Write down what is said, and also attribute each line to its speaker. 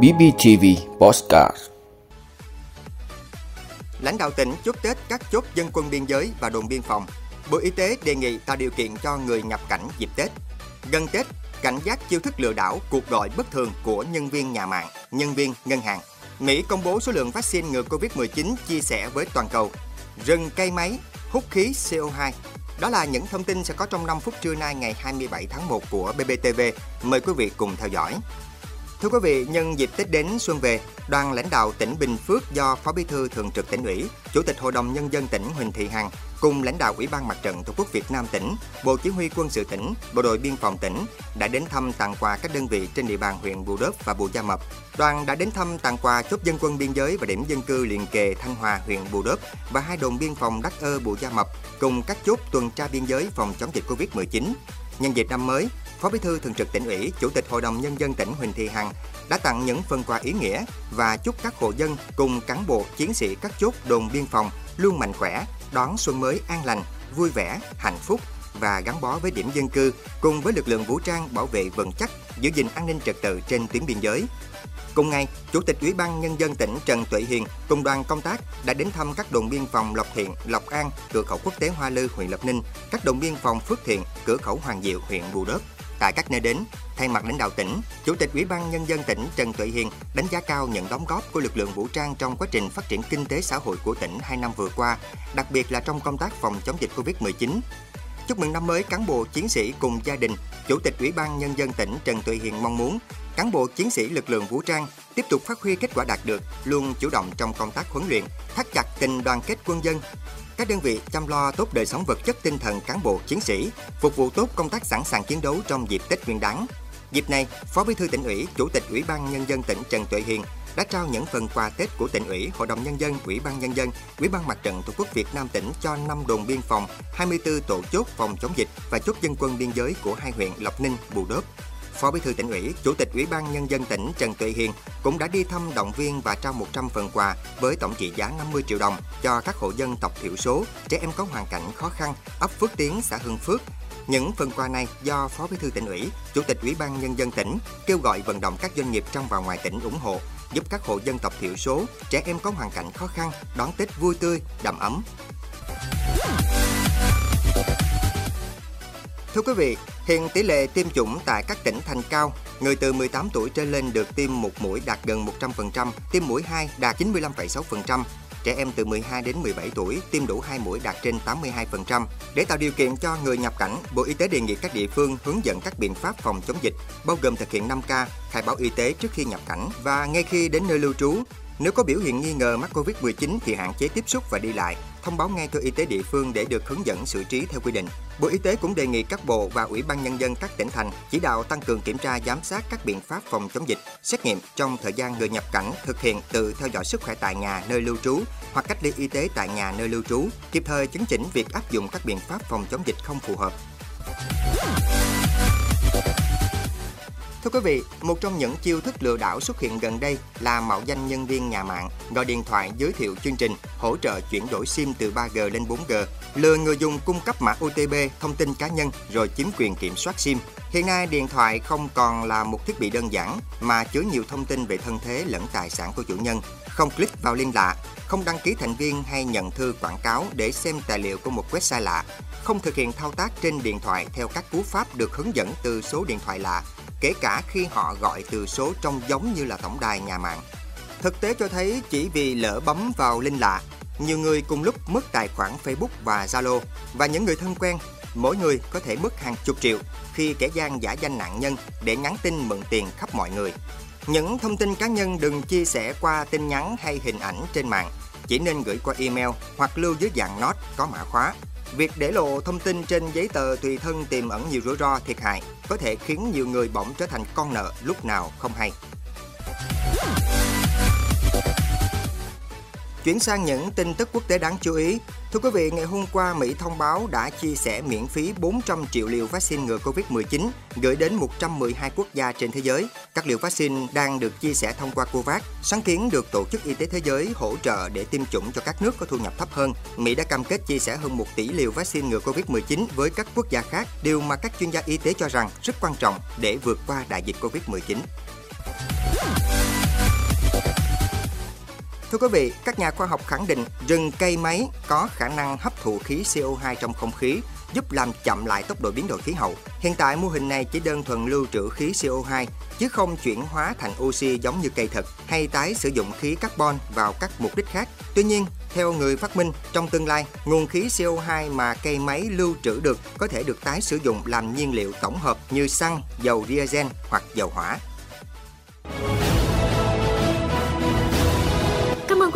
Speaker 1: BBTV Postcard
Speaker 2: Lãnh đạo tỉnh chúc Tết các chốt dân quân biên giới và đồn biên phòng. Bộ Y tế đề nghị tạo điều kiện cho người nhập cảnh dịp Tết. Gần Tết, cảnh giác chiêu thức lừa đảo, cuộc gọi bất thường của nhân viên nhà mạng, nhân viên ngân hàng. Mỹ công bố số lượng vaccine ngừa Covid-19 chia sẻ với toàn cầu. Rừng cây máy, hút khí CO2. Đó là những thông tin sẽ có trong 5 phút trưa nay ngày 27 tháng 1 của BBTV. Mời quý vị cùng theo dõi. Thưa quý vị, nhân dịp Tết đến xuân về, đoàn lãnh đạo tỉnh Bình Phước do Phó Bí thư Thường trực tỉnh ủy, Chủ tịch Hội đồng Nhân dân tỉnh Huỳnh Thị Hằng cùng lãnh đạo Ủy ban Mặt trận Tổ quốc Việt Nam tỉnh, Bộ Chỉ huy Quân sự tỉnh, Bộ đội Biên phòng tỉnh đã đến thăm tặng quà các đơn vị trên địa bàn huyện Bù Đốp và Bù Gia Mập. Đoàn đã đến thăm tặng quà chốt dân quân biên giới và điểm dân cư liền kề Thanh Hòa, huyện Bù Đốp và hai đồn biên phòng Đắc Ơ, Bù Gia Mập cùng các chốt tuần tra biên giới phòng chống dịch Covid-19. Nhân dịp năm mới, Phó Bí thư Thường trực tỉnh ủy, Chủ tịch Hội đồng Nhân dân tỉnh Huỳnh Thị Hằng đã tặng những phần quà ý nghĩa và chúc các hộ dân cùng cán bộ chiến sĩ các chốt đồn biên phòng luôn mạnh khỏe, đón xuân mới an lành, vui vẻ, hạnh phúc và gắn bó với điểm dân cư cùng với lực lượng vũ trang bảo vệ vững chắc, giữ gìn an ninh trật tự trên tuyến biên giới. Cùng ngày, Chủ tịch Ủy ban Nhân dân tỉnh Trần Tuệ Hiền cùng đoàn công tác đã đến thăm các đồn biên phòng Lộc Thiện, Lộc An, cửa khẩu quốc tế Hoa Lư, huyện Lập Ninh, các đồn biên phòng Phước Thiện, cửa khẩu Hoàng Diệu, huyện Bù Đốp. Tại các nơi đến, thay mặt lãnh đạo tỉnh, Chủ tịch Ủy ban Nhân dân tỉnh Trần Tuệ Hiền đánh giá cao những đóng góp của lực lượng vũ trang trong quá trình phát triển kinh tế xã hội của tỉnh hai năm vừa qua, đặc biệt là trong công tác phòng chống dịch Covid-19. Chúc mừng năm mới cán bộ chiến sĩ cùng gia đình, Chủ tịch Ủy ban Nhân dân tỉnh Trần Tuệ Hiền mong muốn cán bộ chiến sĩ lực lượng vũ trang tiếp tục phát huy kết quả đạt được, luôn chủ động trong công tác huấn luyện, thắt chặt tình đoàn kết quân dân. Các đơn vị chăm lo tốt đời sống vật chất tinh thần cán bộ chiến sĩ, phục vụ tốt công tác sẵn sàng chiến đấu trong dịp Tết Nguyên đán. Dịp này, Phó Bí thư tỉnh ủy, Chủ tịch Ủy ban Nhân dân tỉnh Trần Tuệ Hiền đã trao những phần quà Tết của tỉnh ủy, Hội đồng Nhân dân, Ủy ban Nhân dân, Ủy ban Mặt trận Tổ quốc Việt Nam tỉnh cho 5 đồn biên phòng, 24 tổ chốt phòng chống dịch và chốt dân quân biên giới của hai huyện Lộc Ninh, Bù Đốp. Phó Bí thư tỉnh ủy, Chủ tịch Ủy ban Nhân dân tỉnh Trần Tuệ Hiền cũng đã đi thăm động viên và trao 100 phần quà với tổng trị giá 50 triệu đồng cho các hộ dân tộc thiểu số, trẻ em có hoàn cảnh khó khăn, ấp Phước Tiến, xã Hưng Phước, những phần quà này do Phó Bí thư tỉnh ủy, Chủ tịch Ủy ban Nhân dân tỉnh kêu gọi vận động các doanh nghiệp trong và ngoài tỉnh ủng hộ, giúp các hộ dân tộc thiểu số, trẻ em có hoàn cảnh khó khăn đón Tết vui tươi, đầm ấm. Thưa quý vị, hiện tỷ lệ tiêm chủng tại các tỉnh thành cao, người từ 18 tuổi trở lên được tiêm một mũi đạt gần 100%, tiêm mũi 2 đạt 95,6%, trẻ em từ 12 đến 17 tuổi tiêm đủ 2 mũi đạt trên 82%. Để tạo điều kiện cho người nhập cảnh, Bộ Y tế đề nghị các địa phương hướng dẫn các biện pháp phòng chống dịch, bao gồm thực hiện 5K, khai báo y tế trước khi nhập cảnh và ngay khi đến nơi lưu trú. Nếu có biểu hiện nghi ngờ mắc Covid-19 thì hạn chế tiếp xúc và đi lại, thông báo ngay cho y tế địa phương để được hướng dẫn xử trí theo quy định. Bộ Y tế cũng đề nghị các bộ và Ủy ban Nhân dân các tỉnh thành chỉ đạo tăng cường kiểm tra giám sát các biện pháp phòng chống dịch, xét nghiệm trong thời gian người nhập cảnh thực hiện tự theo dõi sức khỏe tại nhà nơi lưu trú hoặc cách ly y tế tại nhà nơi lưu trú, kịp thời chấn chỉnh việc áp dụng các biện pháp phòng chống dịch không phù hợp. Thưa quý vị, một trong những chiêu thức lừa đảo xuất hiện gần đây là mạo danh nhân viên nhà mạng, gọi điện thoại giới thiệu chương trình hỗ trợ chuyển đổi SIM từ 3G lên 4G, lừa người dùng cung cấp mã OTP, thông tin cá nhân rồi chiếm quyền kiểm soát SIM. Hiện nay, điện thoại không còn là một thiết bị đơn giản mà chứa nhiều thông tin về thân thế lẫn tài sản của chủ nhân. Không click vào link lạ, không đăng ký thành viên hay nhận thư quảng cáo để xem tài liệu của một website lạ, không thực hiện thao tác trên điện thoại theo các cú pháp được hướng dẫn từ số điện thoại lạ kể cả khi họ gọi từ số trông giống như là tổng đài nhà mạng. Thực tế cho thấy chỉ vì lỡ bấm vào link lạ, nhiều người cùng lúc mất tài khoản Facebook và Zalo và những người thân quen, mỗi người có thể mất hàng chục triệu khi kẻ gian giả danh nạn nhân để nhắn tin mượn tiền khắp mọi người. Những thông tin cá nhân đừng chia sẻ qua tin nhắn hay hình ảnh trên mạng, chỉ nên gửi qua email hoặc lưu dưới dạng note có mã khóa Việc để lộ thông tin trên giấy tờ tùy thân tiềm ẩn nhiều rủi ro thiệt hại, có thể khiến nhiều người bỗng trở thành con nợ lúc nào không hay. Chuyển sang những tin tức quốc tế đáng chú ý. Thưa quý vị, ngày hôm qua Mỹ thông báo đã chia sẻ miễn phí 400 triệu liều vaccine ngừa Covid-19 gửi đến 112 quốc gia trên thế giới. Các liều vaccine đang được chia sẻ thông qua COVAX, sáng kiến được Tổ chức Y tế Thế giới hỗ trợ để tiêm chủng cho các nước có thu nhập thấp hơn. Mỹ đã cam kết chia sẻ hơn 1 tỷ liều vaccine ngừa Covid-19 với các quốc gia khác, điều mà các chuyên gia y tế cho rằng rất quan trọng để vượt qua đại dịch Covid-19. Thưa quý vị, các nhà khoa học khẳng định rừng cây máy có khả năng hấp thụ khí CO2 trong không khí, giúp làm chậm lại tốc độ biến đổi khí hậu. Hiện tại mô hình này chỉ đơn thuần lưu trữ khí CO2 chứ không chuyển hóa thành oxy giống như cây thật hay tái sử dụng khí carbon vào các mục đích khác. Tuy nhiên, theo người phát minh, trong tương lai, nguồn khí CO2 mà cây máy lưu trữ được có thể được tái sử dụng làm nhiên liệu tổng hợp như xăng, dầu diesel hoặc dầu hỏa.